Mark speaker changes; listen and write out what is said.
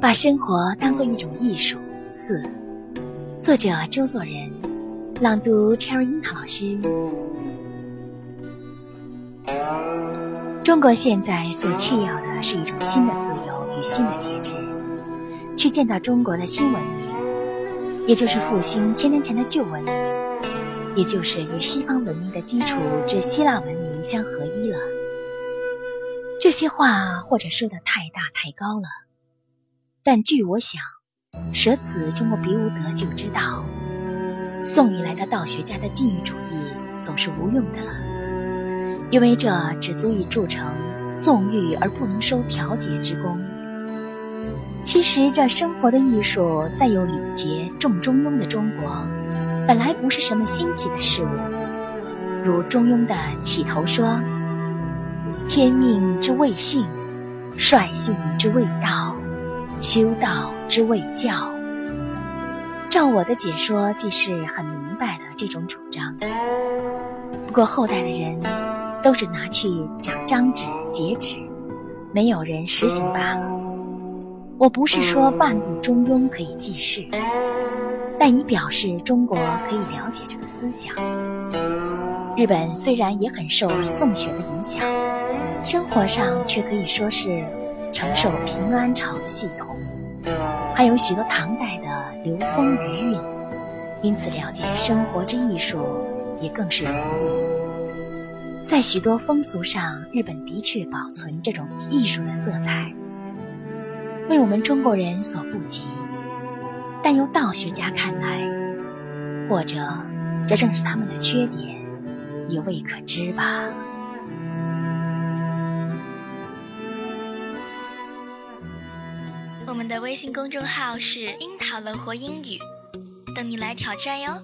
Speaker 1: 把生活当做一种艺术。四，作者周作人，朗读 Cherry 樱桃老师。中国现在所切要的是一种新的自由与新的节制，去建造中国的新文明，也就是复兴千年前的旧文明，也就是与西方文明的基础之希腊文明相合一了。这些话或者说的太大太高了。但据我想，舍此中国别无得救之道。宋以来的道学家的禁欲主义总是无用的了，因为这只足以铸成纵欲而不能收调节之功。其实这生活的艺术，在有礼节重中庸的中国，本来不是什么新奇的事物。如中庸的起头说：“天命之谓性，率性之谓道。”修道之谓教。照我的解说，既是很明白的这种主张。不过后代的人都是拿去讲章旨、节旨，没有人实行罢了。我不是说半部中庸可以记事，但以表示中国可以了解这个思想。日本虽然也很受宋学的影响，生活上却可以说是承受平安朝的系统。还有许多唐代的流风余韵，因此了解生活之艺术也更是容易。在许多风俗上，日本的确保存这种艺术的色彩，为我们中国人所不及。但由道学家看来，或者这正是他们的缺点，也未可知吧。
Speaker 2: 我们的微信公众号是“樱桃乐活英语”，等你来挑战哟。